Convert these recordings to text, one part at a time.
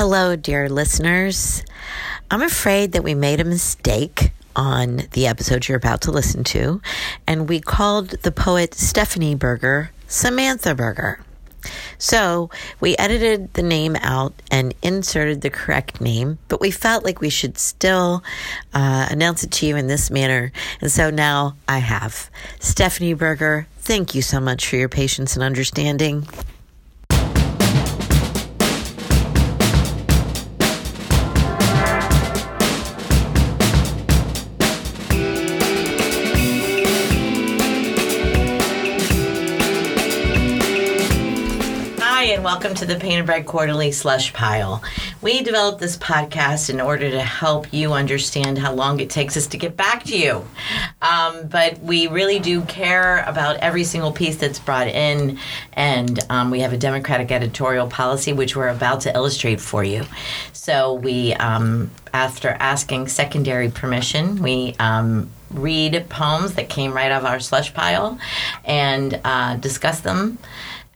Hello, dear listeners. I'm afraid that we made a mistake on the episode you're about to listen to, and we called the poet Stephanie Berger Samantha Berger. So we edited the name out and inserted the correct name, but we felt like we should still uh, announce it to you in this manner. And so now I have Stephanie Berger. Thank you so much for your patience and understanding. Welcome to the Painted Bride Quarterly Slush Pile. We developed this podcast in order to help you understand how long it takes us to get back to you. Um, but we really do care about every single piece that's brought in, and um, we have a democratic editorial policy which we're about to illustrate for you. So we, um, after asking secondary permission, we um, read poems that came right out of our slush pile and uh, discuss them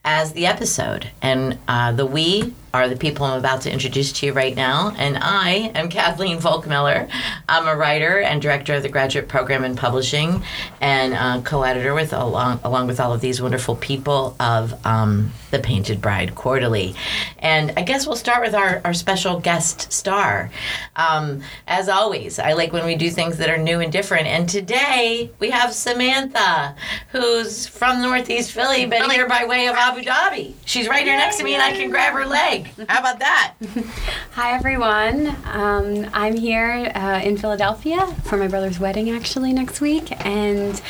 as the episode. And uh, the we are the people I'm about to introduce to you right now. And I am Kathleen Volkmiller. I'm a writer and director of the graduate program in publishing and uh, co-editor with along, along with all of these wonderful people of um, the Painted Bride Quarterly. And I guess we'll start with our, our special guest star. Um, as always, I like when we do things that are new and different. And today we have Samantha, who's from Northeast Philly, but here by way of Abu Dhabi. She's right here next to me, and I can grab her leg. How about that? Hi, everyone. Um, I'm here uh, in Philadelphia for my brother's wedding actually next week, and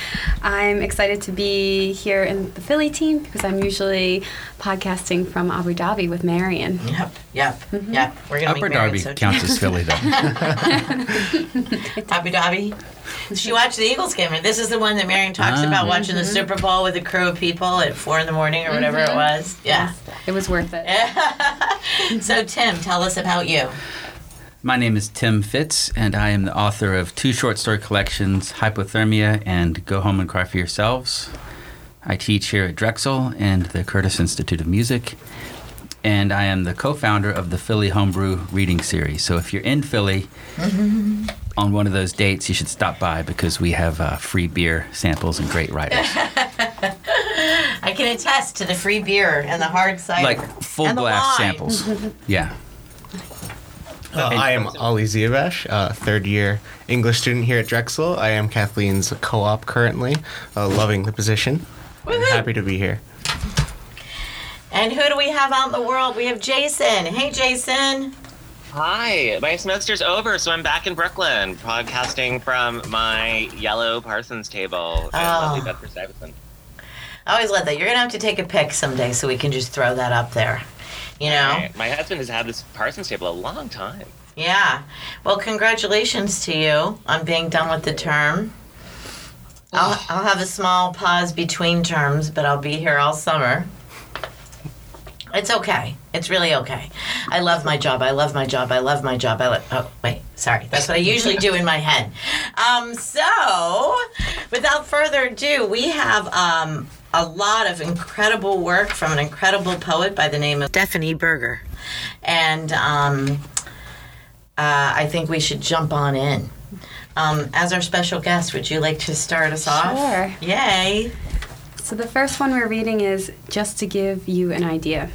I'm excited to be here in the Philly team because I'm usually podcasting from Abu Dhabi with Marion. Yep, yep, yep. We're gonna Upper make Marion Darby so counts as Philly, though. Abu Dhabi. She watched the Eagles game, and this is the one that Marion talks Ah. about watching the Super Bowl with a crew of people at four in the morning or whatever it was. Yeah. It was worth it. so Tim, tell us about you. My name is Tim Fitts, and I am the author of two short story collections, Hypothermia and Go Home and Cry for Yourselves. I teach here at Drexel and the Curtis Institute of Music, and I am the co founder of the Philly Homebrew Reading Series. So if you're in Philly on one of those dates, you should stop by because we have uh, free beer samples and great writers. I can attest to the free beer and the hard cider. like full And the glass wine. samples. Yeah. Uh, I am Ali Ziabash, uh, third year English student here at Drexel. I am Kathleen's co op currently, uh, loving the position. I'm happy to be here. And who do we have out in the world? We have Jason. Hey, Jason. Hi, my semester's over, so I'm back in Brooklyn, podcasting from my yellow Parsons table in Oh. lovely Bedford Stuyvesant. I always love that. You're gonna have to take a pic someday so we can just throw that up there. You know? Right. My husband has had this Parsons table a long time. Yeah. Well, congratulations to you on being done with the term. I'll, I'll have a small pause between terms, but I'll be here all summer. It's okay. It's really okay. I love my job. I love my job. I love my job. I love. Oh, wait. Sorry. That's what I usually do in my head. Um, so, without further ado, we have um, a lot of incredible work from an incredible poet by the name of Stephanie Berger, and um, uh, I think we should jump on in. Um, as our special guest, would you like to start us off? Sure. Yay. So the first one we're reading is just to give you an idea.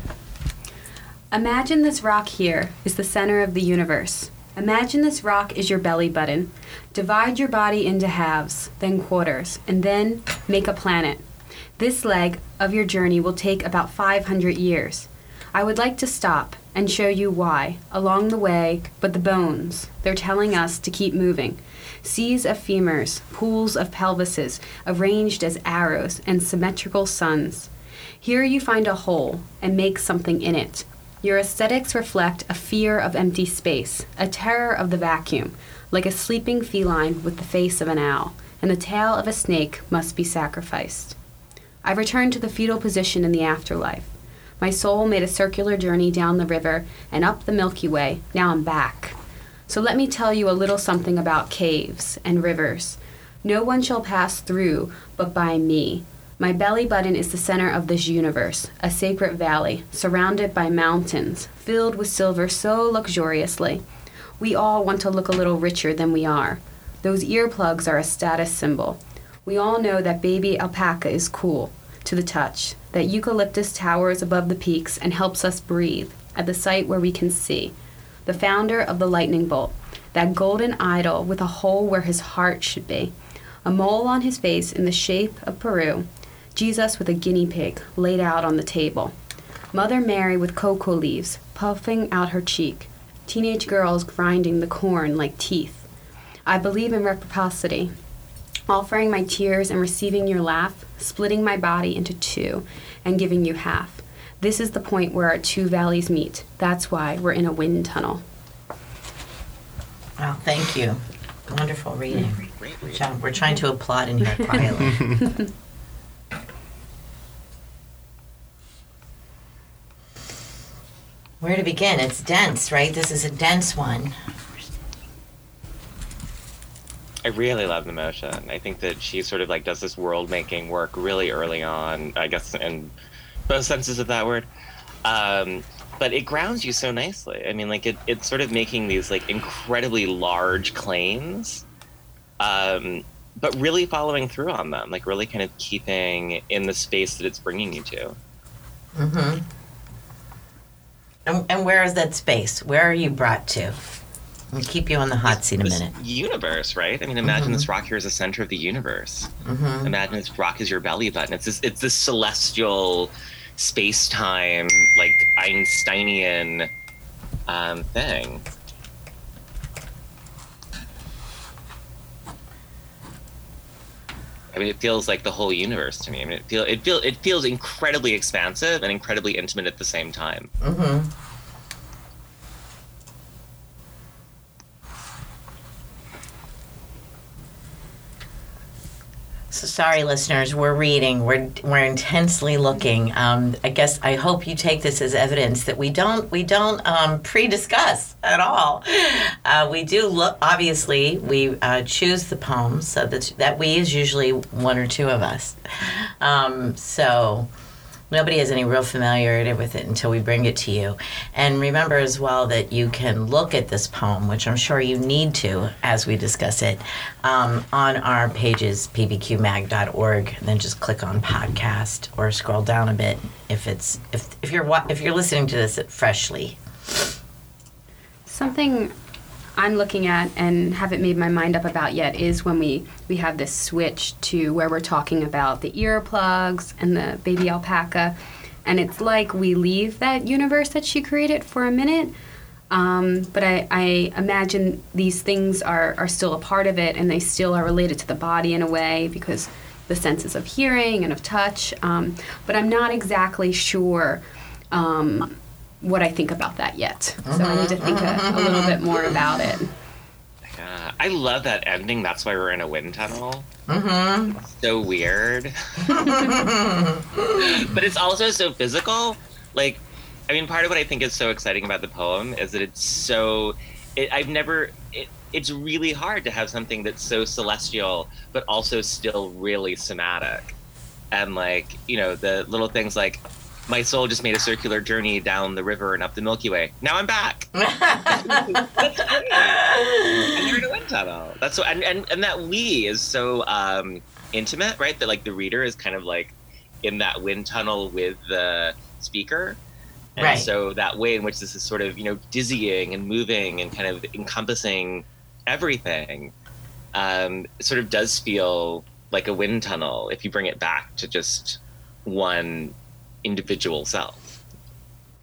Imagine this rock here is the center of the universe. Imagine this rock is your belly button. Divide your body into halves, then quarters, and then make a planet. This leg of your journey will take about 500 years. I would like to stop and show you why along the way, but the bones, they're telling us to keep moving. Seas of femurs, pools of pelvises, arranged as arrows and symmetrical suns. Here you find a hole and make something in it. Your aesthetics reflect a fear of empty space, a terror of the vacuum, like a sleeping feline with the face of an owl, and the tail of a snake must be sacrificed. I returned to the fetal position in the afterlife. My soul made a circular journey down the river and up the Milky Way. Now I'm back. So let me tell you a little something about caves and rivers. No one shall pass through but by me. My belly button is the center of this universe, a sacred valley, surrounded by mountains, filled with silver so luxuriously. We all want to look a little richer than we are. Those earplugs are a status symbol. We all know that baby alpaca is cool to the touch, that eucalyptus towers above the peaks and helps us breathe at the site where we can see. The founder of the lightning bolt, that golden idol with a hole where his heart should be, a mole on his face in the shape of Peru, Jesus with a guinea pig laid out on the table, Mother Mary with cocoa leaves puffing out her cheek, teenage girls grinding the corn like teeth. I believe in reciprocity, offering my tears and receiving your laugh, splitting my body into two and giving you half. This is the point where our two valleys meet. That's why we're in a wind tunnel. Wow, thank you. Wonderful reading. Reading. John, we're trying to applaud in here quietly. Where to begin? It's dense, right? This is a dense one. I really love the motion. I think that she sort of like does this world making work really early on, I guess in both senses of that word. Um, but it grounds you so nicely. I mean, like it, it's sort of making these like incredibly large claims, um, but really following through on them, like really kind of keeping in the space that it's bringing you to. Mm-hmm. And, and where is that space? Where are you brought to? I'll keep you on the hot seat a minute. universe, right? I mean, imagine this rock here is the center of the universe. Mm-hmm. Imagine this rock is your belly button. It's this it's this celestial space time like Einsteinian um, thing. I mean, it feels like the whole universe to me. I mean, it feel it feel it feels incredibly expansive and incredibly intimate at the same time. Mm-hmm. Sorry, listeners. We're reading. We're we're intensely looking. Um, I guess I hope you take this as evidence that we don't we don't um, pre-discuss at all. Uh, we do look. Obviously, we uh, choose the poems. So that that we is usually one or two of us. Um, so nobody has any real familiarity with it until we bring it to you. And remember as well that you can look at this poem, which I'm sure you need to as we discuss it, um, on our pages, pbqmag.org. And then just click on podcast or scroll down a bit if it's if, if you're if you're listening to this freshly. Something I'm looking at and haven't made my mind up about yet is when we, we have this switch to where we're talking about the earplugs and the baby alpaca. And it's like we leave that universe that she created for a minute. Um, but I, I imagine these things are, are still a part of it and they still are related to the body in a way because the senses of hearing and of touch. Um, but I'm not exactly sure um, what I think about that yet. So I need to think a, a little bit more about it. Yeah, I love that ending. That's why we're in a wind tunnel. Mm-hmm. so weird. but it's also so physical. Like, I mean, part of what I think is so exciting about the poem is that it's so. It, I've never. It, it's really hard to have something that's so celestial, but also still really somatic. And, like, you know, the little things like, my soul just made a circular journey down the river and up the Milky Way. Now I'm back. That's great. you're in a wind tunnel. That's so, and, and and that we is so um, intimate, right? That like the reader is kind of like in that wind tunnel with the speaker, and Right. so that way in which this is sort of you know dizzying and moving and kind of encompassing everything, um, sort of does feel like a wind tunnel if you bring it back to just one individual self.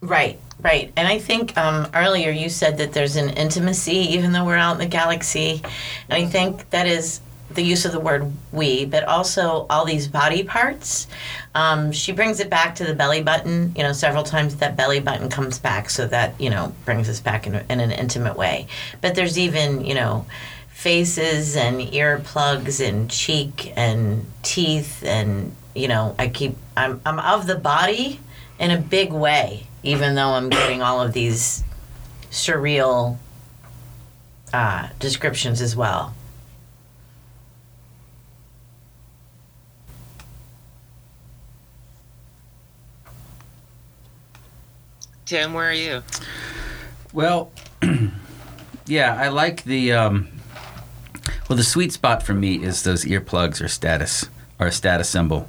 Right, right. And I think um, earlier you said that there's an intimacy, even though we're out in the galaxy. And I think that is the use of the word we, but also all these body parts. Um, she brings it back to the belly button, you know, several times that belly button comes back, so that, you know, brings us back in, in an intimate way. But there's even, you know, faces and earplugs and cheek and teeth and you know, I keep I'm I'm of the body in a big way, even though I'm getting all of these surreal uh, descriptions as well. Tim, where are you? Well, yeah, I like the. Um, well, the sweet spot for me is those earplugs or status or a status symbol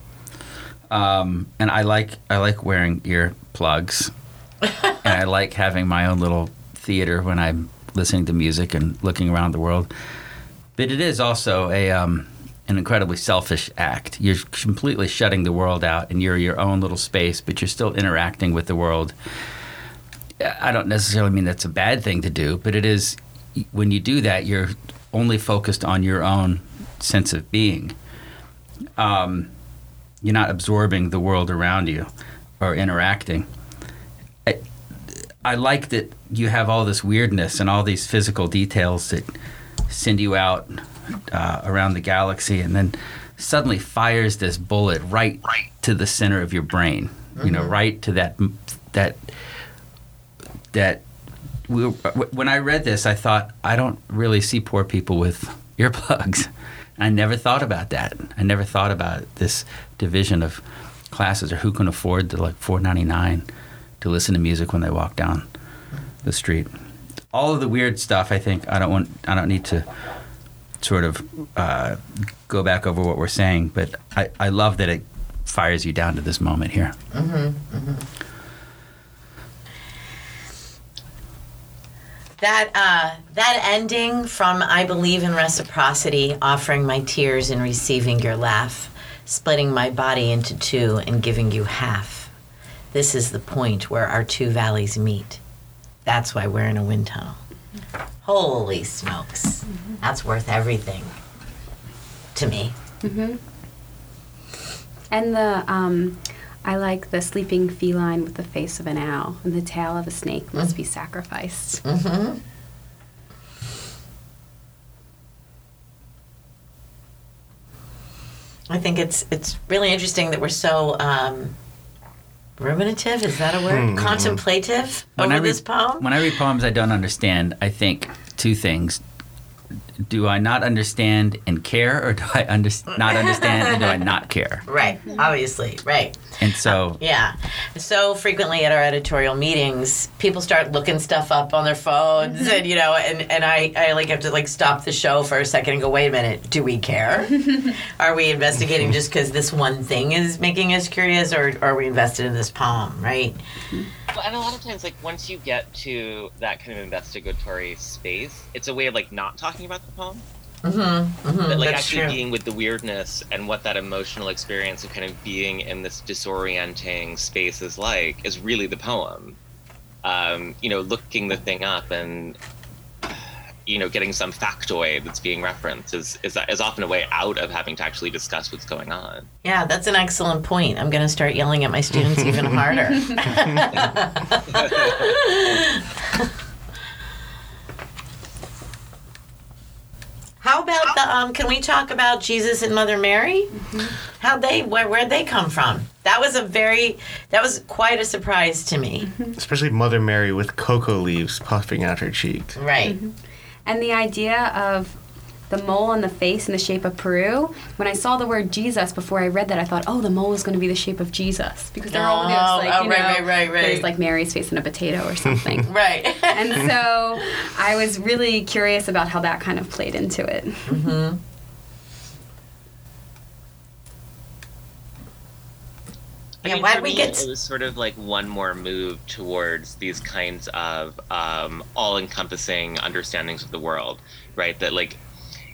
um, and I like I like wearing earplugs, and I like having my own little theater when I'm listening to music and looking around the world. But it is also a um, an incredibly selfish act. You're completely shutting the world out, and you're your own little space, but you're still interacting with the world. I don't necessarily mean that's a bad thing to do, but it is when you do that, you're only focused on your own sense of being. Um, you're not absorbing the world around you or interacting. I, I like that you have all this weirdness and all these physical details that send you out uh, around the galaxy and then suddenly fires this bullet right, right to the center of your brain. Mm-hmm. You know, mm-hmm. right to that that that we when I read this, I thought I don't really see poor people with earplugs. I never thought about that. I never thought about this division of classes or who can afford the like four ninety nine to listen to music when they walk down the street. All of the weird stuff. I think I don't want. I don't need to sort of uh, go back over what we're saying, but I, I love that it fires you down to this moment here. Mm-hmm, mm-hmm. That uh, that ending from I believe in reciprocity, offering my tears and receiving your laugh, splitting my body into two and giving you half. This is the point where our two valleys meet. That's why we're in a wind tunnel. Holy smokes, mm-hmm. that's worth everything to me. Mm-hmm. And the um, I like the sleeping feline with the face of an owl, and the tail of a snake must mm. be sacrificed. Mm-hmm. I think it's it's really interesting that we're so um, ruminative. Is that a word? Mm-hmm. Contemplative when over read, this poem. When I read poems I don't understand, I think two things: do I not understand and care, or do I under- not understand and do I not care? Right, obviously, right. And so, uh, yeah, so frequently at our editorial meetings, people start looking stuff up on their phones, mm-hmm. and you know, and, and I, I like have to like stop the show for a second and go, wait a minute, do we care? are we investigating just because this one thing is making us curious, or, or are we invested in this poem, right? Mm-hmm. Well, and a lot of times, like once you get to that kind of investigatory space, it's a way of like not talking about the poem. Mm-hmm, mm-hmm, but like actually true. being with the weirdness and what that emotional experience of kind of being in this disorienting space is like is really the poem. Um, you know, looking the thing up and you know, getting some factoid that's being referenced is, is, is often a way out of having to actually discuss what's going on. Yeah, that's an excellent point. I'm going to start yelling at my students even harder. How about the um? Can we talk about Jesus and Mother Mary? Mm-hmm. How they where where'd they come from? That was a very that was quite a surprise to me. Mm-hmm. Especially Mother Mary with cocoa leaves puffing out her cheek. Right. Mm-hmm. And the idea of the mole on the face in the shape of Peru. When I saw the word Jesus before I read that, I thought, oh, the mole is going to be the shape of Jesus because they're all oh, like, oh, you right, know, right, right, right. there's like Mary's face in a potato or something. right. and so I was really curious about how that kind of played into it. Mm-hmm. I mean, why we get? It was sort of like one more move towards these kinds of um, all-encompassing understandings of the world, right? That like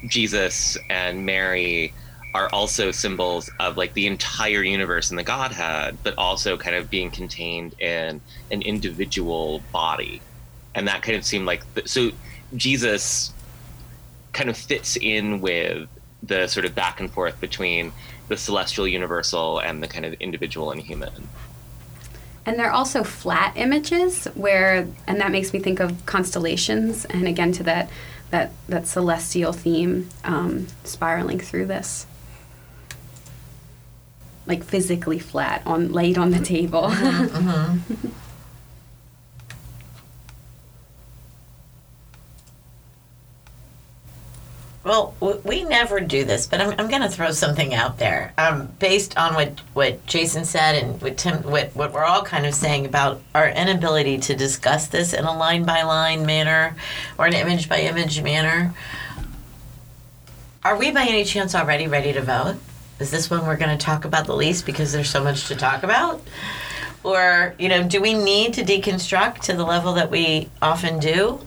Jesus and Mary are also symbols of like the entire universe and the Godhead, but also kind of being contained in an individual body, and that kind of seemed like the, so. Jesus kind of fits in with the sort of back and forth between the celestial universal and the kind of individual and human. And they're also flat images where and that makes me think of constellations and again to that that that celestial theme um, spiraling through this like physically flat on laid on the table. Mm-hmm, mm-hmm. Well, we never do this, but I'm, I'm going to throw something out there. Um, based on what, what Jason said and what Tim, what, what we're all kind of saying about our inability to discuss this in a line by line manner or an image by image manner, are we by any chance already ready to vote? Is this one we're going to talk about the least because there's so much to talk about? Or, you know, do we need to deconstruct to the level that we often do?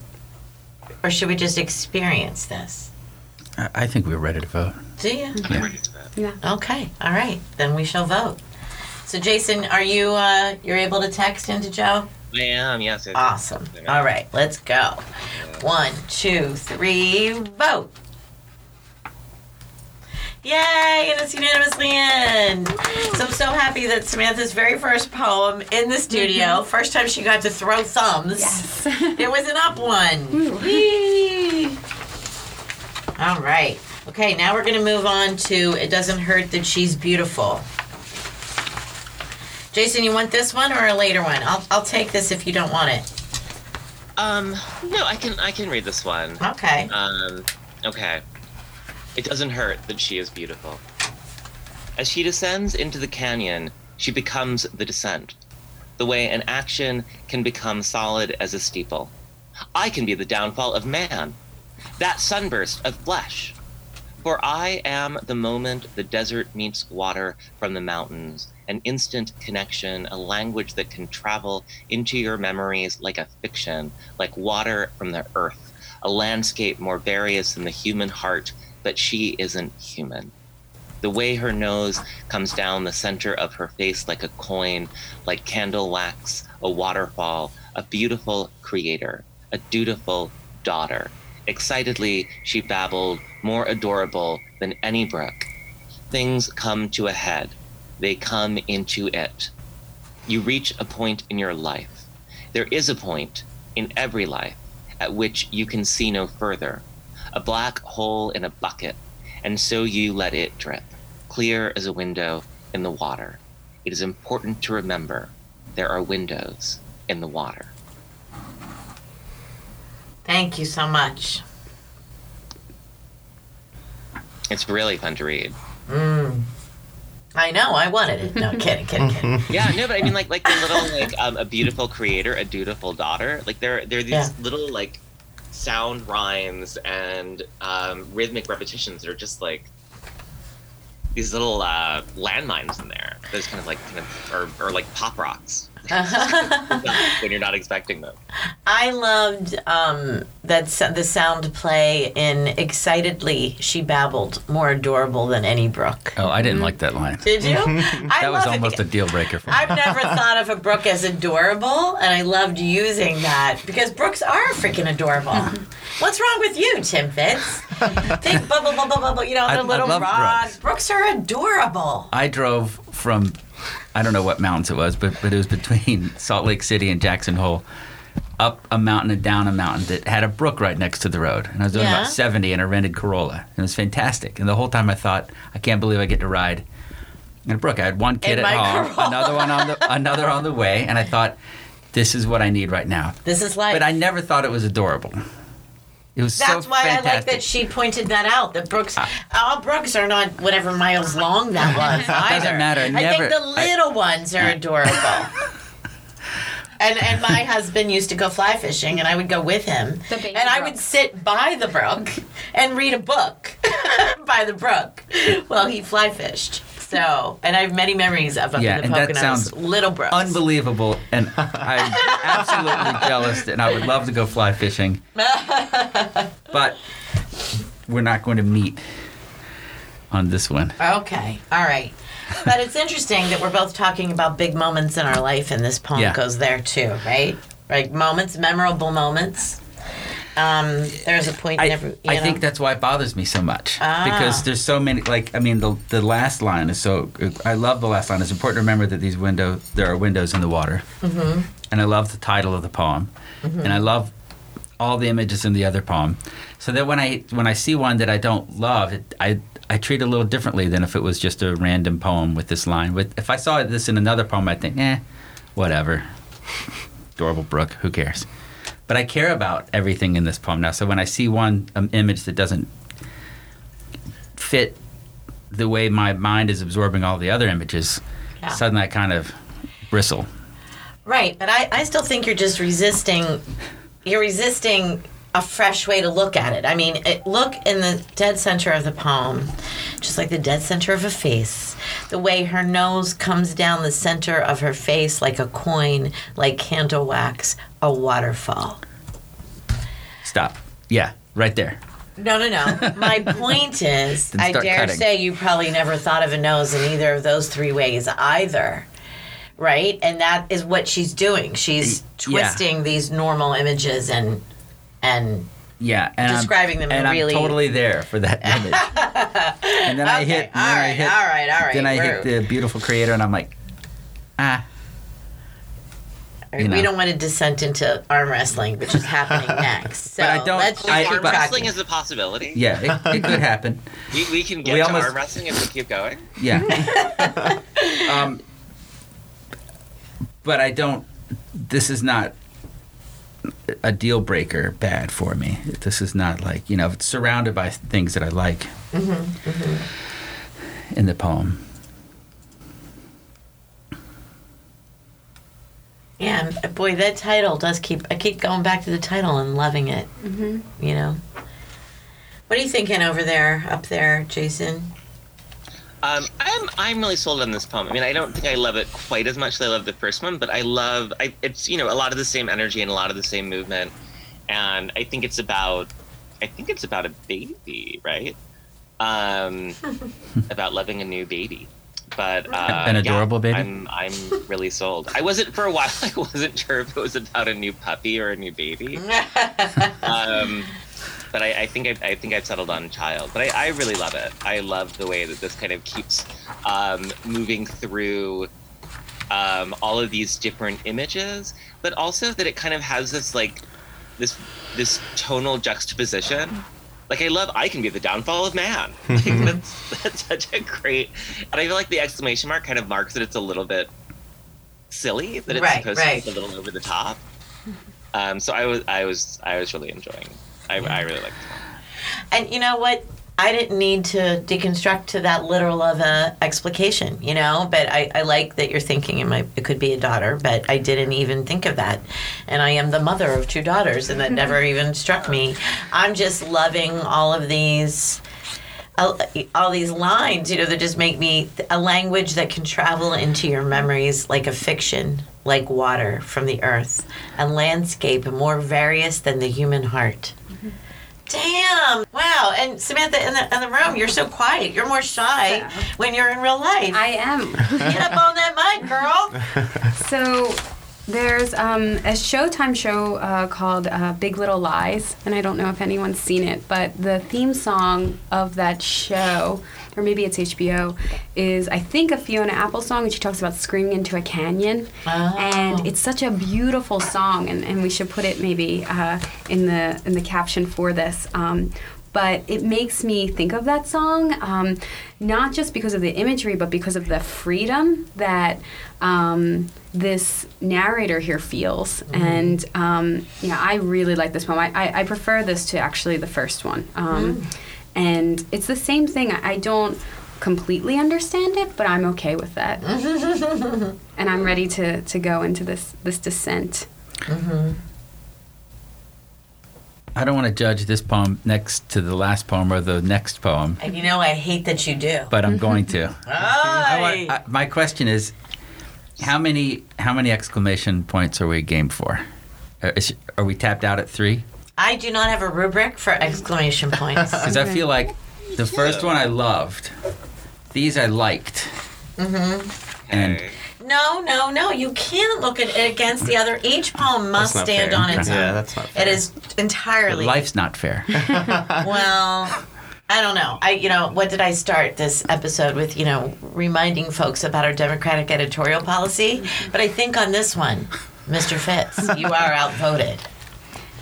Or should we just experience this? I, I think we're ready to vote. Do you? I'm ready to that. Yeah. Okay. All right. Then we shall vote. So, Jason, are you uh, you're able to text into Joe? I am, yes. yes. Awesome. All right. Let's go. One, two, three. Vote. Yay! And it's unanimously in. So I'm so happy that Samantha's very first poem in the studio, first time she got to throw thumbs. Yes. It was an up one. Yee. All right. Okay, now we're going to move on to It Doesn't Hurt That She's Beautiful. Jason, you want this one or a later one? I'll, I'll take this if you don't want it. Um, no, I can I can read this one. Okay. Um, okay. It doesn't hurt that she is beautiful. As she descends into the canyon, she becomes the descent. The way an action can become solid as a steeple. I can be the downfall of man, that sunburst of flesh. For I am the moment the desert meets water from the mountains, an instant connection, a language that can travel into your memories like a fiction, like water from the earth, a landscape more various than the human heart, but she isn't human. The way her nose comes down the center of her face like a coin, like candle wax, a waterfall, a beautiful creator, a dutiful daughter. Excitedly, she babbled, more adorable than any brook. Things come to a head. They come into it. You reach a point in your life. There is a point in every life at which you can see no further. A black hole in a bucket, and so you let it drip, clear as a window in the water. It is important to remember there are windows in the water. Thank you so much. It's really fun to read. Mm. I know. I wanted it. No, kidding, kidding, kidding. Yeah, no, but I mean, like, like the little, like, um, a beautiful creator, a dutiful daughter. Like, there, there are these Yeah. little, like, sound rhymes and um, rhythmic repetitions that are just like these little uh, landmines in there. Those kind of like, kind of, or, or like pop rocks when you're not expecting them. I loved um, that the sound play in "Excitedly She Babbled," more adorable than any brook. Oh, I didn't like that line. Did you? I That was love it. almost a deal breaker for me. I've never thought of a brook as adorable, and I loved using that because brooks are freaking adorable. What's wrong with you, Tim Fitts? Think bubble, bubble, bubble. You know I- the I little love rods. brooks. Brooks are adorable. I drove from, I don't know what mountains it was, but, but it was between Salt Lake City and Jackson Hole, up a mountain and down a mountain that had a brook right next to the road. And I was doing Yeah. about 70 in a rented Corolla. And it was fantastic. And the whole time I thought, I can't believe I get to ride in a brook. I had one kid In at home, Corolla. another one on the another on the way, and I thought, this is what I need right now. This is life. But I never thought it was adorable. It was That's so why I like that she pointed that out. That Brooks, ah. all Brooks are not whatever miles long that was. either. Doesn't matter. I Never- think the I- little ones are adorable. and and my husband used to go fly fishing, and I would go with him, The baby and I brook. would sit by the brook and read a book by the brook while he fly fished. So, and I have many memories of up Yeah, in the and that Poconos, sounds little brooks. unbelievable and i'm absolutely jealous and i would love to go fly fishing but we're not going to meet on this one Okay, all right. But it's interesting that we're both talking about big moments in our life, and this poem Yeah. goes there too, right? Like moments, memorable moments. Um, there's a point in I, every. I think that's why it bothers me so much Ah. because there's so many like i mean the, the last line is so i love the last line it's important to remember that these windows there are windows in the water mm-hmm. and i love the title of the poem Mm-hmm. and i love all the images in the other poem so that when i when i see one that i don't love it i I treat it a little differently than if it was just a random poem with this line. With if I saw this in another poem, I'd think, eh, whatever. Adorable Brook, who cares? But I care about everything in this poem now. So when I see one um, image that doesn't fit the way my mind is absorbing all the other images, Yeah. suddenly I kind of bristle. Right, but I, I still think you're just resisting. You're resisting a fresh way to look at it. I mean, it, look in the dead center of the poem, just like the dead center of a face. The way her nose comes down the center of her face like a coin, like candle wax, a waterfall. Stop. Yeah, right there. No, no, no. My point is, I dare cutting. say you probably never thought of a nose in either of those three ways either. Right? And that is what she's doing. She's Yeah. twisting these normal images and and Yeah, and Describing I'm, them and really- I'm totally there for that image. and then I hit, and then all I right, hit, all right, all right, Then I hit the beautiful creator, and I'm like, ah, we you know. don't want to descent into arm wrestling, which is happening next. So But I don't- let's just I- arm but- wrestling talking. is a possibility. yeah, it, it could happen. We, we can get We to almost- arm wrestling if we keep going. Yeah. um, but I don't. This is not a deal breaker bad for me. This is not like you know it's surrounded by things that I like mm-hmm, mm-hmm. in the poem. Yeah, uh, boy, that title does keep. I keep going back to the title and loving it. Mm-hmm. You know. What are you thinking over there, up there, Jason? Um, I'm I'm really sold on this poem. I mean, I don't think I love it quite as much as I love the first one, but I love I, it's you know a lot of the same energy and a lot of the same movement, and I think it's about I think it's about a baby, right? Um, about loving a new baby. But uh, An adorable yeah, baby? I'm I'm really sold. I wasn't for a while. I wasn't sure if it was about a new puppy or a new baby. um, but I, I think I've, I think I've settled on child. But I, I really love it. I love the way that this kind of keeps um, moving through um, all of these different images, but also that it kind of has this like this this tonal juxtaposition. Like I love, I can be the downfall of man. Like that's that's such a great, and I feel like the exclamation mark kind of marks that it's a little bit silly that it's Right, supposed right. to be a little over the top. Um, so I was I was I was really enjoying. I, I really liked it. And you know what? I didn't need to deconstruct to that literal of a explication, you know. But I, I like that you're thinking it might it could be a daughter, but I didn't even think of that. And I am the mother of two daughters, and that never even struck me. I'm just loving all of these. All, all these lines, you know, that just make me a language that can travel into your memories like a fiction, like water from the earth, a landscape more various than the human heart. Damn! Wow! And Samantha, in the in the room, you're so quiet. You're more shy when you're in real life. I am. Get up on that mic, girl. So there's um, a Showtime show uh, called uh, Big Little Lies, and I don't know if anyone's seen it, but the theme song of that show, or maybe it's HBO, is I think a Fiona Apple song, and she talks about screaming into a canyon, Oh. and it's such a beautiful song, and, and we should put it maybe uh, in the in the caption for this. Um, but it makes me think of that song, um, not just because of the imagery, but because of the freedom that um, this narrator here feels. And um, yeah, I really like this poem. I, I, I prefer this to actually the first one. Um, And it's the same thing. I, I don't completely understand it, but I'm okay with that. and I'm ready to, to go into this, this descent. Mm-hmm. I don't want to judge this poem next to the last poem or the next poem, And you know, I hate that you do. but I'm going to. I want, I, my question is, how many how many exclamation points are we game for? Are, is, are we tapped out at three? I do not have a rubric for exclamation points. Because I feel like the first one I loved, these I liked, Mm-hmm. and No, no, no. You can't look at it against the other. Each poem must stand fair. on its Yeah, own. that's not It fair. is entirely. life's not fair. well, I don't know. I, you know, what did I start this episode with? You know, reminding folks about our democratic editorial policy. But I think on this one, Mr. Fitts, you are outvoted.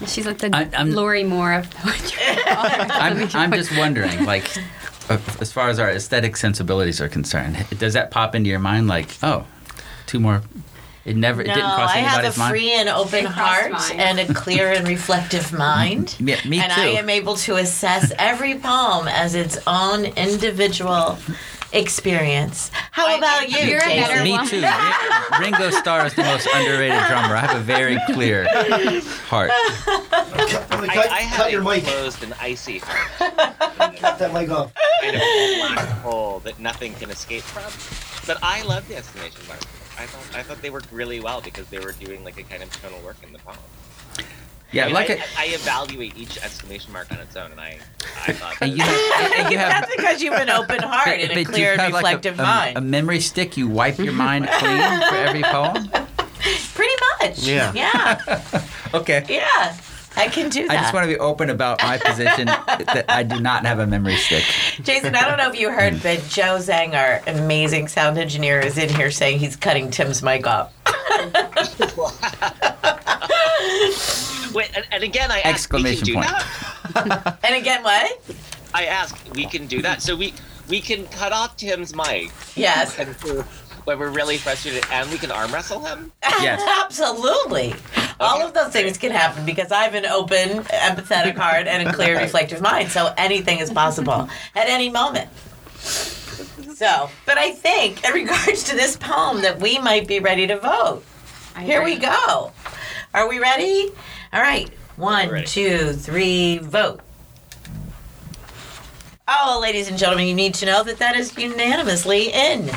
She's like the I- I'm- Lorrie Moore of poetry. I'm, I'm just wondering, like, uh, as far as our aesthetic sensibilities are concerned, does that pop into your mind? Like, oh, two more. It never. it No, didn't cross I have a anybody's mind. free and open heart mine. and a clear and reflective mind. Yeah, me and too. I am able to assess every poem as its own individual experience. How about you, You're a better Me one. too. Ri- Ringo Starr is the most underrated drummer. I have a very clear heart. Cut, cut, I, I have cut your a mic. closed and icy heart, Cut that mic off. kind of black hole that nothing can escape from. But I love the estimation marks. I thought I thought they worked really well because they were doing like a kind of tonal work in the poem. Yeah, I mean, like I, a. I evaluate each exclamation mark on its own, and I, I thought And you have, and you have That's because you have an open heart and a clear and have like a- reflective a, mind. A memory stick. You wipe your mind clean for every poem. Pretty much. Yeah. Yeah. Okay. Yeah. I can do that. I just want to be open about my position that I do not have a memory stick. Jason, I don't know if you heard, but Joe Zhang, our amazing sound engineer, is in here saying he's cutting Tim's mic off. Wait, and, and again, I asked, Exclamation we can do point. that? And again, what? I ask, we can do that. So we we can cut off Tim's mic Yes. And when we're really frustrated, and we can arm wrestle him. Yes. Absolutely. All of those things can happen because I have an open, empathetic heart and a clear, reflective mind. So anything is possible at any moment. So, but I think in regards to this poem that we might be ready to vote. I Here we go. Are we ready? All right. One, Ready. two, three, vote. Oh, ladies and gentlemen, you need to know that that is unanimously in.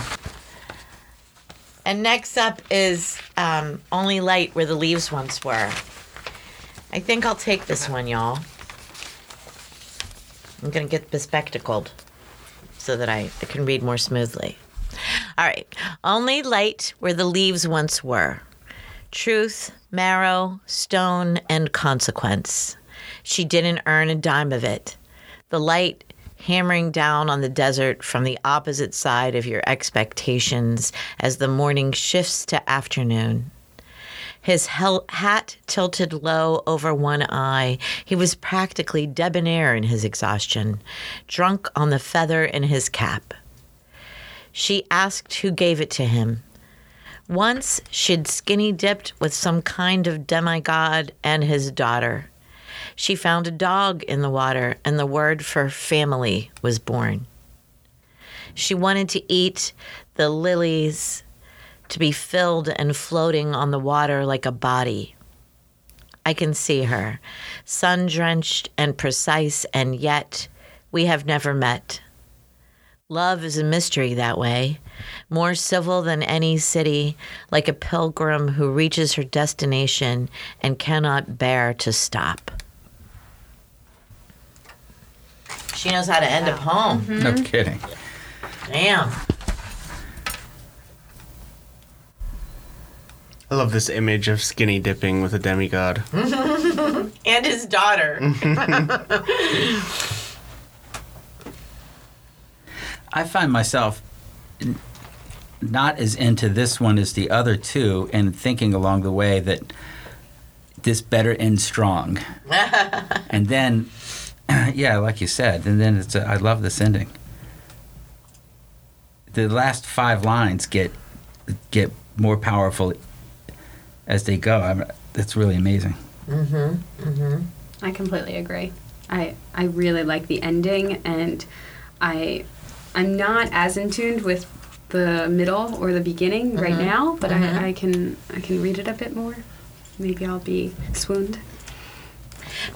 And next up is um, Only Light Where the Leaves Once Were. I think I'll take this one, y'all. I'm going to get bespectacled so that I, I can read more smoothly. All right. Only light where the leaves once were. Truth, marrow, stone, and consequence. She didn't earn a dime of it. The light hammering down on the desert from the opposite side of your expectations as the morning shifts to afternoon. His hel- hat tilted low over one eye, he was practically debonair in his exhaustion, drunk on the feather in his cap. She asked who gave it to him. Once she'd skinny dipped with some kind of demigod and his daughter. She found a dog in the water, and the word for family was born. She wanted to eat the lilies, to be filled and floating on the water like a body. I can see her, sun drenched and precise, and yet we have never met. Love is a mystery that way, more civil than any city, like a pilgrim who reaches her destination and cannot bear to stop. She knows how to end a poem. Mm-hmm. No kidding. Damn. I love this image of skinny dipping with a demigod. And his daughter. I find myself n- not as into this one as the other two, and thinking along the way that this better end strong. and then, yeah, like you said, and then it's a, I love this ending. The last five lines get get more powerful as they go. I'm, it's really amazing. Mm-hmm, mm-hmm. I completely agree. I I really like the ending, and I I'm not as in tuned with the middle or the beginning right mm-hmm, now, but I, I can I can read it a bit more. Maybe I'll be swooned.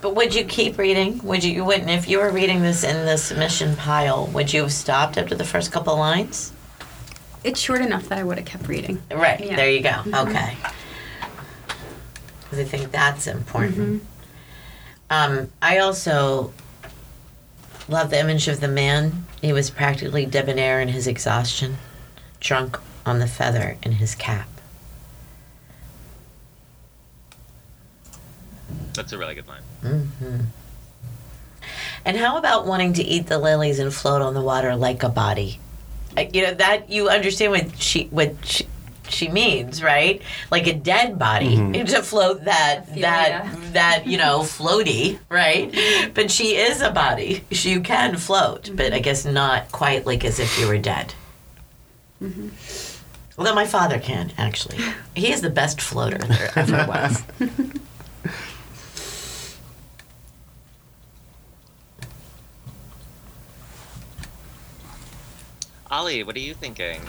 But would you keep reading? Would you, you wouldn't if you were reading this in the submission pile, would you have stopped after the first couple lines? It's short enough that I would have kept reading. Right, Yeah. there you go. Okay. Because I think that's important. Um, I also love the image of the man. He was practically debonair in his exhaustion, drunk on the feather in his cap. That's a really good line. hmm And how about wanting to eat the lilies and float on the water like a body? You know that you understand what she what she, she means, right? Like a dead body mm-hmm. to float that that Ophelia. that you know floaty, right? But she is a body. She can float, but I mm-hmm. guess not quite like as if you were dead. Mm-hmm. Although my father can, actually. He is the best floater there ever was. Ollie, what are you thinking?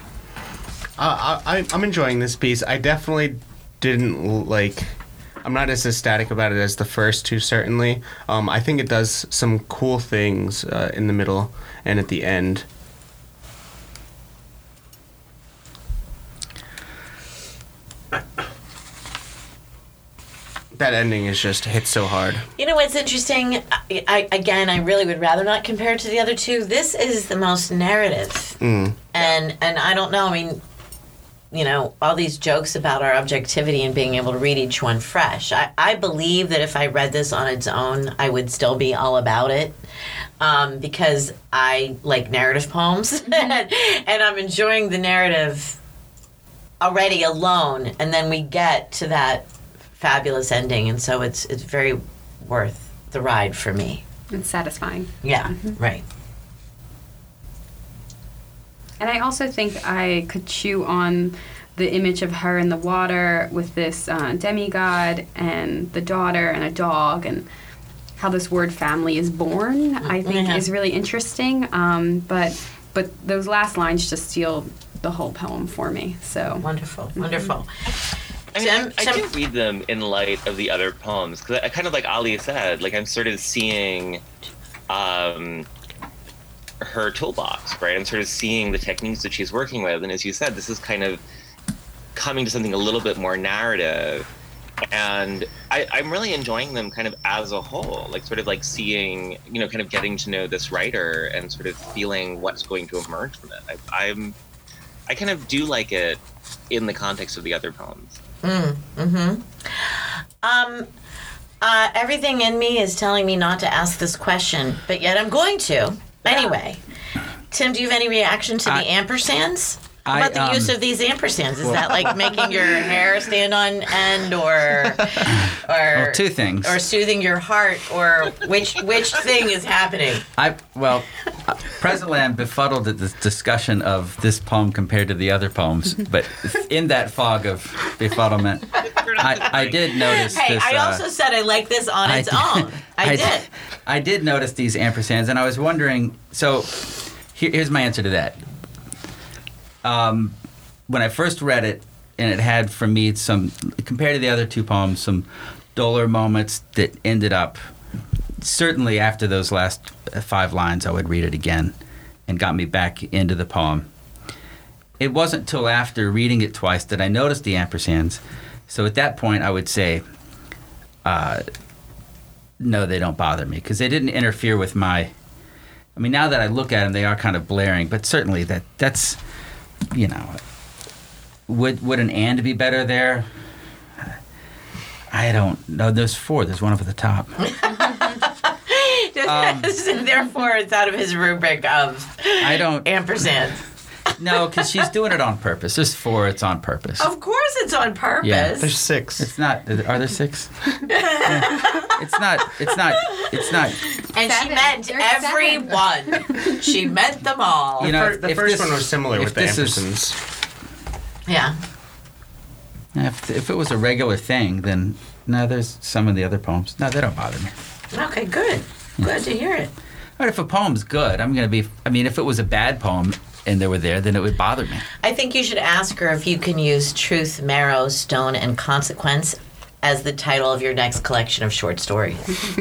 Uh, I- I'm enjoying this piece. I definitely didn't like. I'm not as ecstatic about it as the first two, certainly. Um, I think it does some cool things uh, in the middle and at the end. That ending is just hit so hard. You know what's interesting? I, I, again, I really would rather not compare it to the other two. This is the most narrative, Mm. and and I don't know. I mean, you know, all these jokes about our objectivity and being able to read each one fresh. I, I believe that if I read this on its own, I would still be all about it. Um, because I like narrative poems and I'm enjoying the narrative already alone and then we get to that fabulous ending and so it's it's very worth the ride for me. It's satisfying. Yeah, right. And I also think I could chew on the image of her in the water with this uh, demigod and the daughter and a dog and how this word family is born. I think Yeah. is really interesting. Um, but but those last lines just steal the whole poem for me. So Wonderful, wonderful. I I, I do read them in light of the other poems because I, kind of like Ali said, like I'm sort of seeing um, her toolbox, right? I'm sort of seeing the techniques that she's working with, and as you said, this is kind of coming to something a little bit more narrative, and I, I'm really enjoying them kind of as a whole, like sort of like seeing, you know, kind of getting to know this writer and sort of feeling what's going to emerge from it. I, I'm, I kind of do like it in the context of the other poems. Mm-hmm. Um, uh, everything in me is telling me not to ask this question, but yet I'm going to. Anyway, Tim, do you have any reaction to the I- ampersands? How I, about the use um, of these ampersands? Is that like making your hair stand on end, or or Well, two things. or soothing your heart, or which which thing is happening? I well, uh, presently I'm befuddled at this discussion of this poem compared to the other poems, but in that fog of befuddlement, I, I did notice Hey, this. I uh, also said I like this on its did- own. I, did. I did notice these ampersands, and I was wondering. So, here, here's my answer to that. Um, when I first read it, and it had for me some compared to the other two poems, some duller moments that ended up. Certainly, after those last five lines, I would read it again, and got me back into the poem. It wasn't till after reading it twice that I noticed the ampersands. So at that point, I would say, uh, no, they don't bother me because they didn't interfere with my. I mean, now that I look at them, they are kind of blaring, but certainly that that's, you know, would would an and be better there? I don't know. There's four. There's one over the top. Um, Therefore, it's out of his rubric of I don't. ampersand. No, because she's doing it on purpose. There's four. It's on purpose. Of course, it's on purpose. Yeah. There's six. It's not. Are there six? Yeah. It's not. It's not. It's not. And she meant There's every she meant them all. You know, Fir- the first this- one was similar with the this is- yeah. If, if it was a regular thing, then no. There's some of the other poems. No, they don't bother me. Okay, good. Glad to hear it. But if a poem's good, I'm gonna be. I mean, if it was a bad poem and they were there, then it would bother me. I think you should ask her if you can use Truth, Marrow, Stone, and Consequence as the title of your next collection of short stories.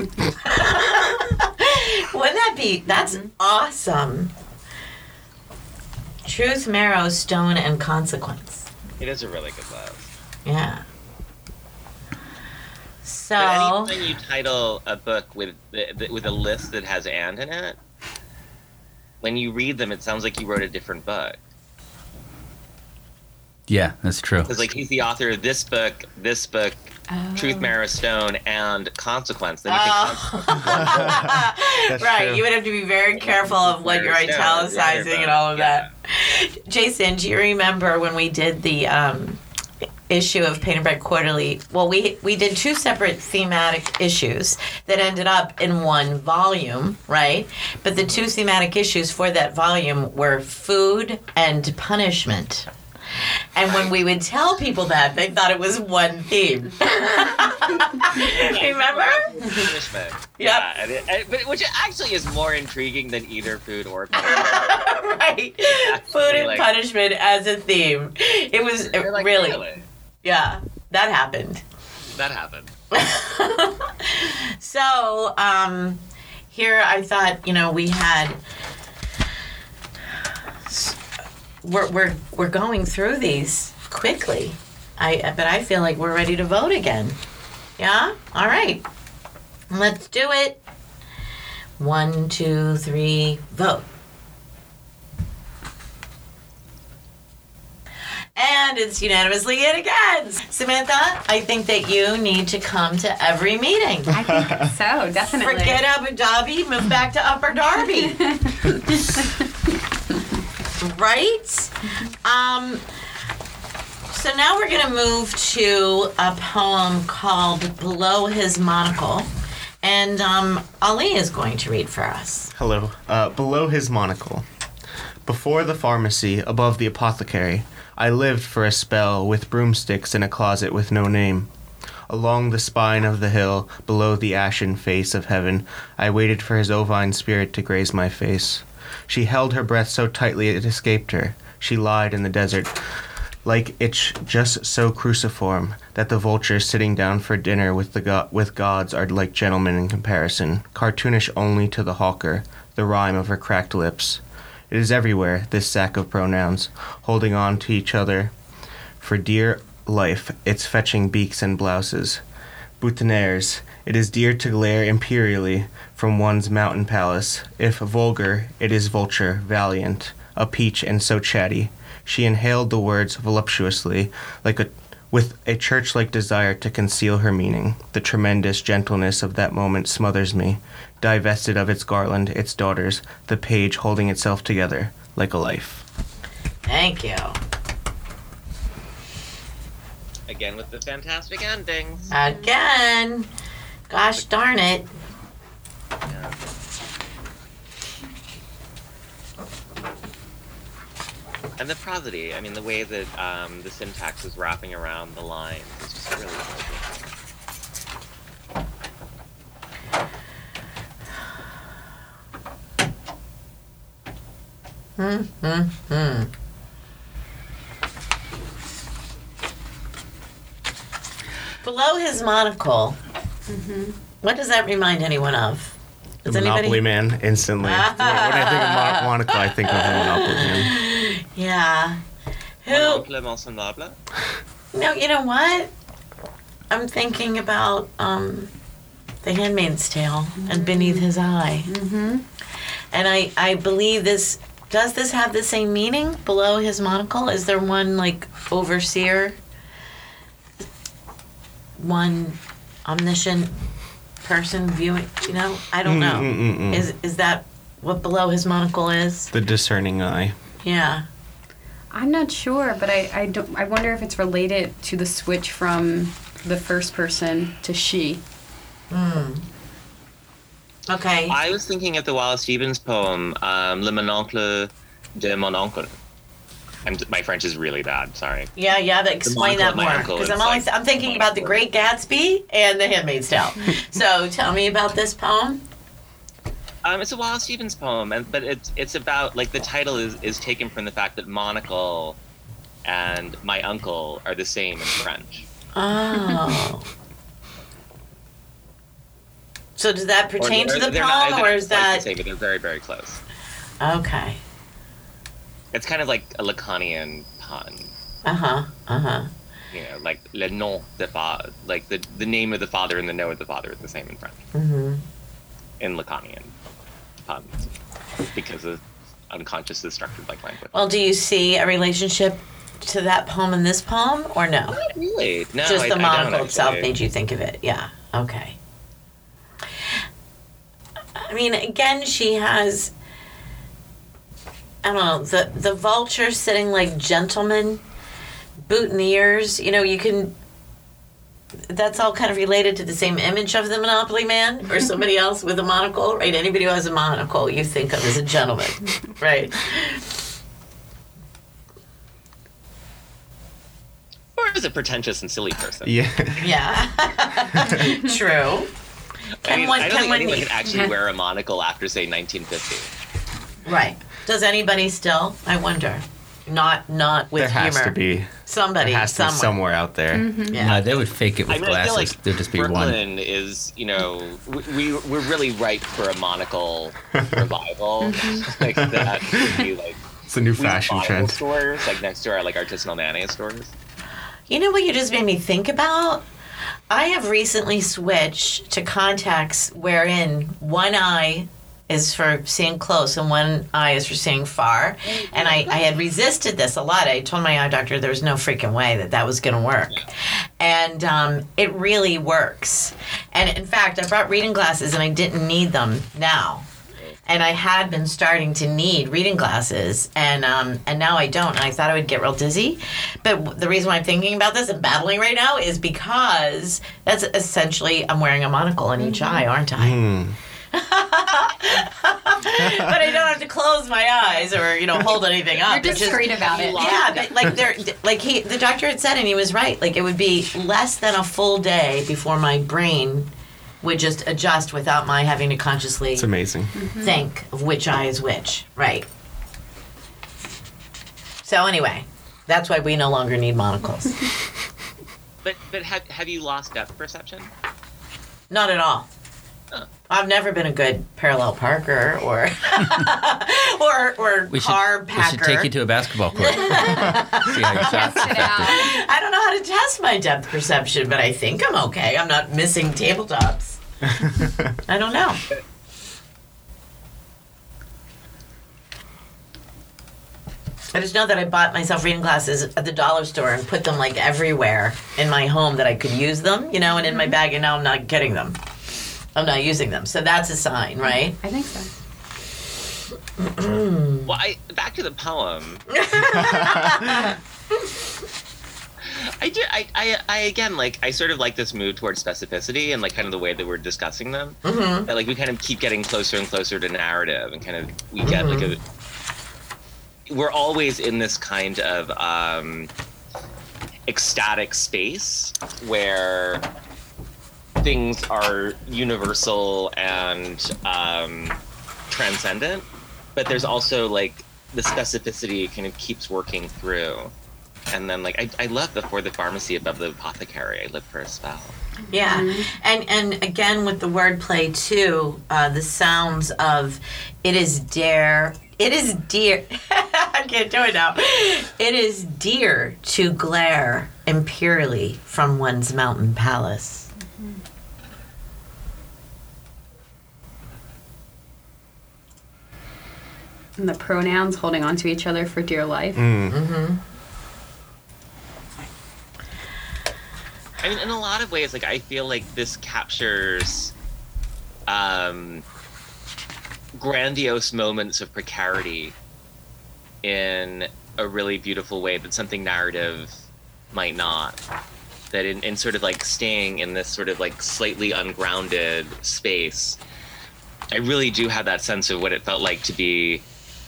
Wouldn't that be? That's mm-hmm. awesome. Truth, Marrow, Stone, and Consequence. It is a really good list. Yeah. So. But anytime you title a book with the, the- with a list that has "and" in it, when you read them, it sounds like you wrote a different book. Yeah, that's true. Because like he's the author of this book, this book, Truth, Marrow, Stone, and Consequence. Then you think Oh. That's right, true. you would have to be very careful of what you're italicizing the and all of yeah. that. Jason, do you remember when we did the um, issue of Painted Bride Quarterly? Well, we we did two separate thematic issues that ended up in one volume, right? But the two thematic issues for that volume were food and punishment. And when we would tell people that, they thought it was one theme. Remember? Punishment. Yep. Yeah, and it, but which actually is more intriguing than either food or punishment. right. Food and like- punishment as a theme. It was like, really, yeah, that happened. That happened. So, um, here I thought, you know, we had. We're, we're, we're going through these quickly. I, but I feel like we're ready to vote again. Yeah? All right. Let's do it. One, two, three, vote. And it's unanimously in again. Samantha, I think that you need to come to every meeting. I think so, definitely. Forget Abu Dhabi, move back to Upper Darby. right? Um, so now we're going to move to a poem called Below His Monocle. And um, Ali is going to read for us. Hello. Uh, below his monocle. Before the pharmacy, above the apothecary, I lived for a spell with broomsticks in a closet with no name. Along the spine of the hill, below the ashen face of heaven, I waited for his ovine spirit to graze my face. She held her breath so tightly it escaped her. She lied in the desert, like itch just so cruciform that the vultures sitting down for dinner with the go- with gods are like gentlemen in comparison, cartoonish only to the hawker, the rhyme of her cracked lips. It is everywhere, this sack of pronouns, holding on to each other. For dear life, it's fetching beaks and blouses. Boutonnieres, it is dear to glare imperially from one's mountain palace. If vulgar, it is vulture, valiant, a peach and so chatty. She inhaled the words voluptuously, like a with a church-like desire to conceal her meaning. The tremendous gentleness of that moment smothers me, divested of its garland, its daughters, the page holding itself together like a life. Thank you. Again with the fantastic endings. Again. Gosh darn it. Yeah. And the prosody, I mean, the way that um, the syntax is wrapping around the lines is just really gorgeous. Hmm, hmm, hmm. Below his monocle, what does that remind anyone of? The Does Monopoly Man, instantly. when I think of Mon- Monica, I think of the Monopoly Man. Yeah. Mon Who? oncle mon semblable. No, you know what? I'm thinking about um, The Handmaid's Tale and Beneath His Eye. Mm-hmm. And I, I believe this. Does this have the same meaning below his monocle? Is there one like overseer? One omniscient person viewing? You know, I don't mm, know. Mm-mm-mm-mm. Is is that what below his monocle is? The discerning eye. Yeah. I'm not sure, but I, I don't I wonder if it's related to the switch from the first person to she. Hmm. Okay. I was thinking of the Wallace Stevens poem, um, Le Mononcle de Mon Oncle. I'm, my French is really bad, sorry. Yeah, yeah. But explain that monocle of my more because I'm always like- I'm thinking about The Great Gatsby and The Handmaid's Tale. so tell me about this poem. Um, it's a Wallace Stevens poem, and but it's it's about like the title is is taken from the fact that monocle and my uncle are the same in French. Oh. So does that pertain Or- to the they're not- poem, or is that same, but they're very very close. okay? It's kind of like a Lacanian pun, Uh huh. Uh huh. you know, like le nom de fa, like the the name of the father and the no of the father is the same in French Mm-hmm. in Lacanian puns because of unconscious is structured like language. Well, do you see a relationship to that poem and this poem, or no? Not really. No, Just I, the I monocle itself made you think of it. Yeah. Okay. I mean, again, she has. I don't know the the vulture sitting like gentlemen, boutonnieres. You know, you can. That's all kind of related to the same image of the Monopoly Man or somebody else with a monocle, right? Anybody who has a monocle, you think of as a gentleman, right? was a pretentious and silly person. Yeah. Yeah. True. I, mean, one- I don't can think one anyone be- could actually wear a monocle after say 1950. Right. Does anybody still? I wonder. Not not with there has humor. to be. somebody There has to be somewhere. somewhere out there. Mm-hmm. Yeah. No, they would fake it with I mean, glasses. like There'd just be Brooklyn is, you know, we, we we're really ripe for a monocle revival mm-hmm. like that. Would be like It's a new fashion trend. stores like next to our like artisanal mayonnaise stores. You know what you just made me think about? I have recently switched to contacts wherein one eye is for seeing close and one eye is for seeing far. And I, I had resisted this a lot. I told my eye doctor there was no freaking way that that was going to work. And um, it really works. And in fact, I brought reading glasses and I didn't need them now. And I had been starting to need reading glasses, and um, and now I don't. And I thought I would get real dizzy, but the reason why I'm thinking about this and battling right now is because that's essentially I'm wearing a monocle in each eye, aren't I? Hmm. but I don't have to close my eyes or you know hold anything up. You're It's just- discreet about it. yeah, but like there, like he, the doctor had said, and he was right. Like it would be less than a full day before my brain would just adjust without my having to consciously It's amazing. Mm-hmm. think of which eye is which. Right. So anyway, that's why we no longer need monocles. But but have have you lost depth perception? Not at all. I've never been a good parallel parker or or or We should, car we should take you to a basketball court. See how your shots Test it out. affected. I don't know how to test my depth perception, but I think I'm okay. I'm not missing tabletops. I don't know. I just know that I bought myself reading glasses at the dollar store and put them like everywhere in my home that I could use them, you know, and in my mm-hmm. bag, and now I'm not getting them. I'm not using them. So that's a sign, right? I think so. Well, I back to the poem. I do. I, I, I again like. I sort of like this move towards specificity and like kind of the way that we're discussing them. Mm-hmm. That like we kind of keep getting closer and closer to narrative, and kind of we get like a. We're always in this kind of um, ecstatic space where things are universal and um, transcendent, but there's also like the specificity kind of keeps working through. And then like I, I love before the pharmacy above the apothecary. I live for a spell. Yeah, and and again with the wordplay too, uh, the sounds of it is dare, it is dear. I can't do it now. It is dear to glare impurely from one's mountain palace. And the pronouns holding on to each other for dear life. Mm-hmm. I mean, in a lot of ways, like I feel like this captures um, grandiose moments of precarity in a really beautiful way that something narrative might not. That in, in sort of like staying in this sort of like slightly ungrounded space, I really do have that sense of what it felt like to be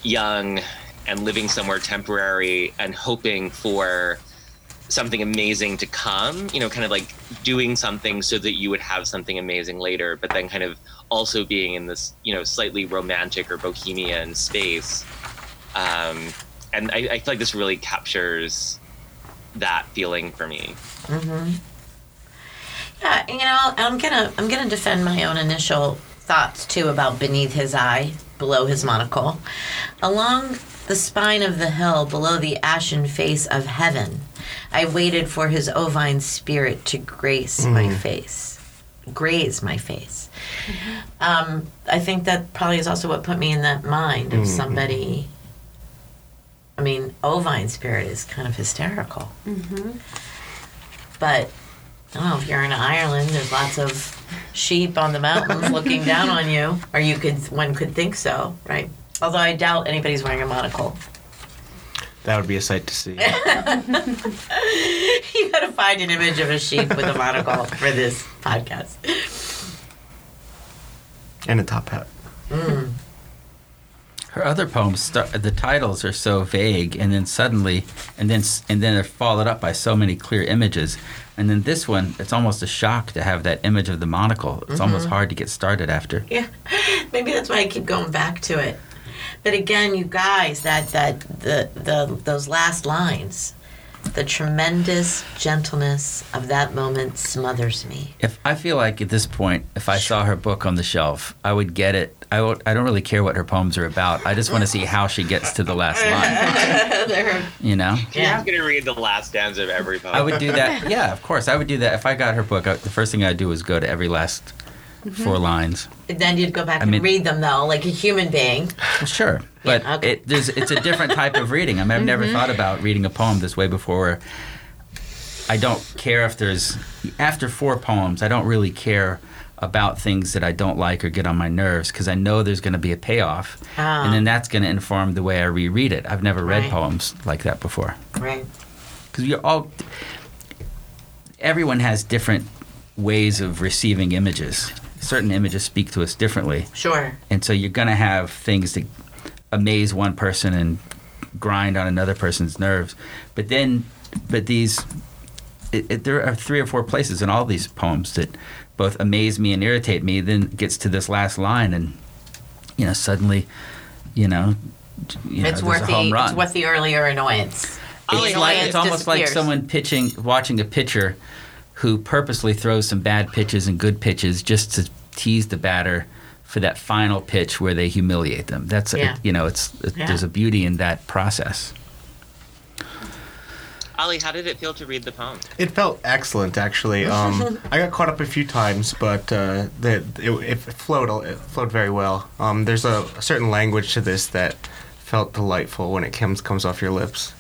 young and living somewhere temporary and hoping for something amazing to come, you know, kind of like doing something so that you would have something amazing later, but then kind of also being in this, you know, slightly romantic or bohemian space. Um, and I, I feel like this really captures that feeling for me. Mm-hmm. Yeah, you know, I'm gonna I'm gonna defend my own initial thoughts too about beneath his eye, below his monocle, along the spine of the hill, below the ashen face of heaven. I waited for his ovine spirit to grace my mm. face, graze my face. Um, I think that probably is also what put me in that mind of mm-hmm. somebody. I mean, ovine spirit is kind of hysterical. Mm-hmm. But I don't know if you're in Ireland. There's lots of sheep on the mountains looking down on you, or you could one could think so, right? Although I doubt anybody's wearing a monocle. That would be a sight to see. you gotta find an image of a sheep with a monocle for this podcast. and a top hat. Mm. her other poems start, the titles are so vague and then suddenly and then and then they're followed up by so many clear images and then this one it's almost a shock to have that image of the monocle. It's mm-hmm. almost hard to get started after. Yeah, maybe that's why I keep going back to it. But again, you guys, that that the the those last lines, the tremendous gentleness of that moment smothers me. if i feel like at this point if i saw her book on the shelf i would get it i, would, I don't really care what her poems are about i just want to see how she gets to the last line you know Yeah. I'm gonna read the last stanza of every poem. I would do that. Yeah, of course, I would do that. If I got her book, I, the first thing I'd do is go to every last four lines. Then you'd go back I mean- and read them though, like a human being. Sure, but Yeah, okay. it, it's a different type of reading. I mean, I've never thought about reading a poem this way before. I don't care if there's after four poems. I don't really care about things that I don't like or get on my nerves because I know there's going to be a payoff, Ah. and then that's going to inform the way I reread it. I've never read Right. poems like that before. Right. because you're all everyone has different ways of receiving images certain images speak to us differently Sure. and so you're going to have things that amaze one person and grind on another person's nerves but then but these it, it, there are three or four places in all these poems that both amaze me and irritate me then it gets to this last line and you know suddenly you know you it's there's worth a the run it's worth the earlier annoyance. The it's like it's almost like someone pitching, watching a pitcher who purposely throws some bad pitches and good pitches just to tease the batter for that final pitch where they humiliate them. That's Yeah. you know, it's it, Yeah. there's a beauty in that process. Ollie, how did it feel to read the poem? It felt excellent, actually. Um, I got caught up a few times, but uh, the, it, it flowed. It flowed very well. Um, there's a, a certain language to this that felt delightful when it comes comes off your lips.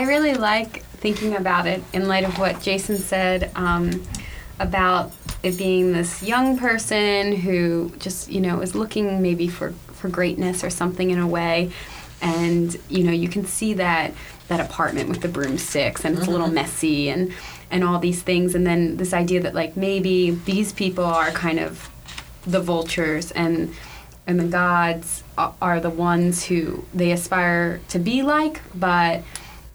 I really like thinking about it in light of what Jason said um, about it being this young person who just, you know, is looking maybe for, for greatness or something in a way. And, you know, you can see that that apartment with the broomsticks and it's a little messy and, and all these things. And then this idea that, like, maybe these people are kind of the vultures and and the gods are the ones who they aspire to be like but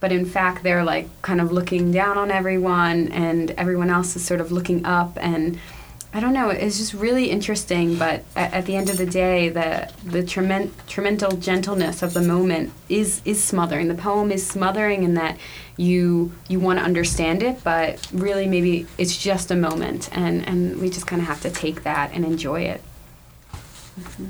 but in fact they're like kind of looking down on everyone and everyone else is sort of looking up and I don't know it's just really interesting but at, at the end of the day the the tremen- tremendous gentleness of the moment is is smothering. The poem is smothering in that you you want to understand it but really maybe it's just a moment and and we just kind of have to take that and enjoy it mm-hmm.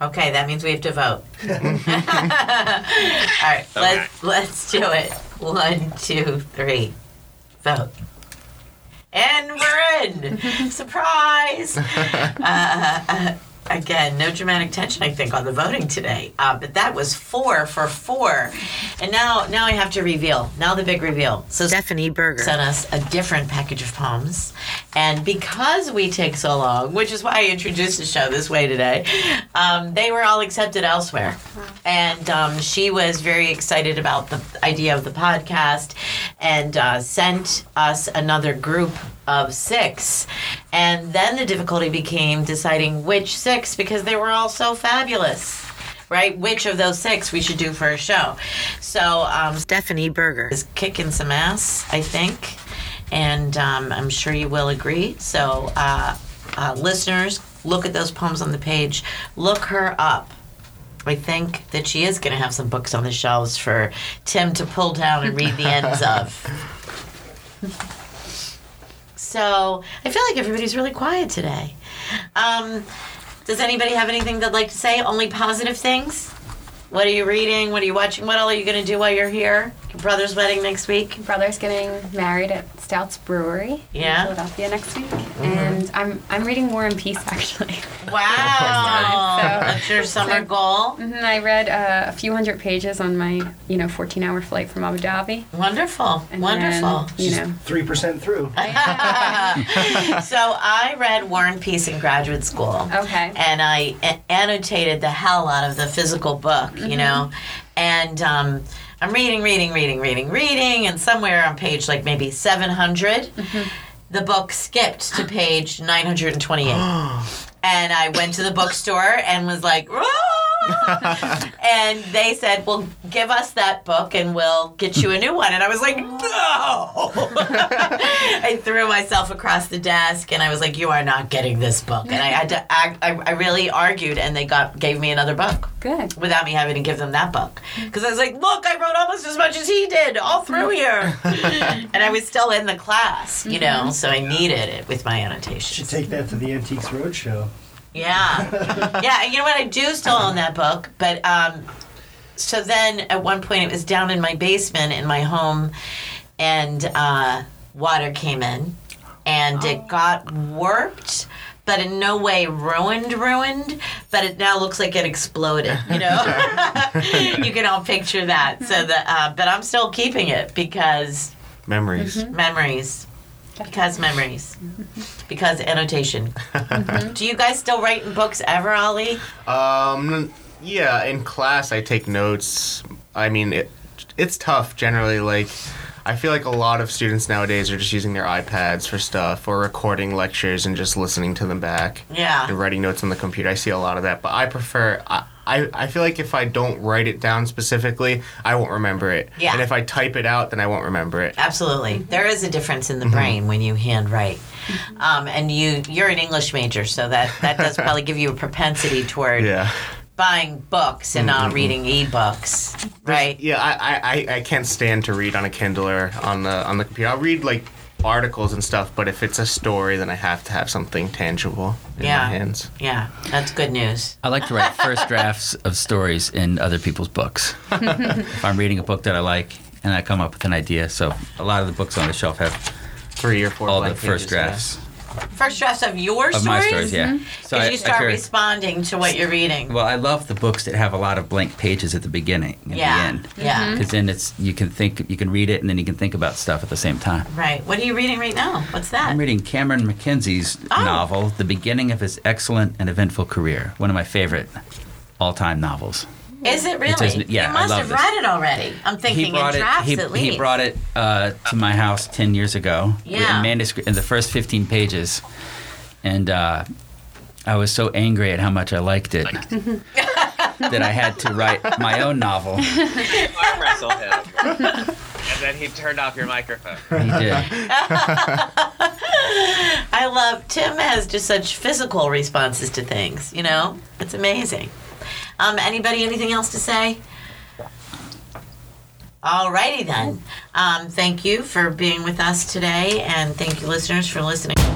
Okay, that means we have to vote. All right, let's let's do it. One, two, three, vote. And we're in. Surprise! Uh, uh, again, no dramatic tension, I think, on the voting today. Uh, but that was four for four. And now, now I have to reveal. Now the big reveal. So Stephanie Berger sent us a different package of poems, and because we take so long, which is why I introduced the show this way today, um, they were all accepted elsewhere. And um, she was very excited about the idea of the podcast, and uh, sent us another group of six. And then the difficulty became deciding which six because they were all so fabulous. Right? Which of those six we should do for a show. So, um, Stephanie Berger is kicking some ass, I think. And um, I'm sure you will agree. So, uh, uh, listeners, look at those poems on the page. Look her up. I think that she is going to have some books on the shelves for Tim to pull down and read the ends of. So I feel like everybody's really quiet today. Um, does anybody have anything they'd like to say? Only positive things? What are you reading? What are you watching? What all are you going to do while you're here? Your brother's wedding next week? brother's getting married at Stouts Brewery Yeah. in Philadelphia next week, and I'm I'm reading War and Peace actually. Wow. So- That's your summer goal. Mhm, I read uh, a few hundred pages on my you know 14 hour flight from Abu Dhabi. Wonderful. And Wonderful. Then, you know, Three percent through. so I read War and Peace in graduate school. Okay. And I a- annotated the hell out of the physical book, you know? And um, I'm reading, reading, reading, reading, reading, and somewhere on page like maybe 700, the book skipped to page 928. and I went to the bookstore and was like, "Ah!" and they said, "Well, give us that book and we'll get you a new one." And I was like, "No!" I threw myself across the desk and I was like, "You are not getting this book." And I had to act. I, I really argued, and they got gave me another book good. without me having to give them that book because I was like, "Look, I wrote almost as much as he did all through here," and I was still in the class, you know, mm-hmm. so I needed it with my annotations. Should take that to the Antiques Roadshow. Yeah. Yeah, and you know what? I do still own that book, but um, so then at one point it was down in my basement in my home, and uh, water came in, and it got warped. But in no way ruined, ruined. But it now looks like it exploded. You know, you can all picture that. So the, uh, but I'm still keeping it because Memories. memories, because memories, because annotation. Do you guys still write in books ever, Ollie? Um, yeah, in class I take notes. I mean, it, it's tough generally. Like, I feel like a lot of students nowadays are just using their iPads for stuff or recording lectures and just listening to them back Yeah. and writing notes on the computer. I see a lot of that, but I prefer. I, I, I feel like if I don't write it down specifically, I won't remember it. Yeah. And if I type it out, then I won't remember it. Absolutely. Mm-hmm. There is a difference in the mm-hmm. brain when you handwrite. Um, and you you're an English major, so that, that does probably give you a propensity toward Yeah. buying books and not mm-hmm. reading ebooks. Right? Yeah, I, I, I- I can't stand to read on a Kindle or on the on the computer. I'll read like articles and stuff, but if it's a story, then I have to have something tangible in Yeah. my hands. Yeah, that's good news. I like to write first drafts of stories in other people's books. if I'm reading a book that I like and I come up with an idea, so a lot of the books on the shelf have Three or four all the first pages, yeah. First drafts of your of stories? my stories. Yeah. Mm-hmm. So Because I, you I start carry- responding to what you're reading. well, I love the books that have a lot of blank pages at the beginning and yeah. the end. Yeah. Mm-hmm. Because then it's you can think you can read it and then you can think about stuff at the same time. Right. What are you reading right now? What's that? I'm reading Cameron Mackenzie's Oh. novel, The Beginning of His Excellent and Eventful Career, one of my favorite all-time novels. Is it really? isn't- yeah, you I must love have this. read it already. I'm thinking he brought in it. drafts He, at least. he brought it uh, to my house ten years ago. Yeah. In manuscript in the first fifteen pages, and uh, I was so angry at how much I liked it that I had to write my own novel. Arm wrestle him. and then he turned off your microphone. He did. I love Tim has just such physical responses to things. You know, it's amazing. Um, anybody, anything else to say? Alrighty then. Um, thank you for being with us today, and thank you, listeners, for listening.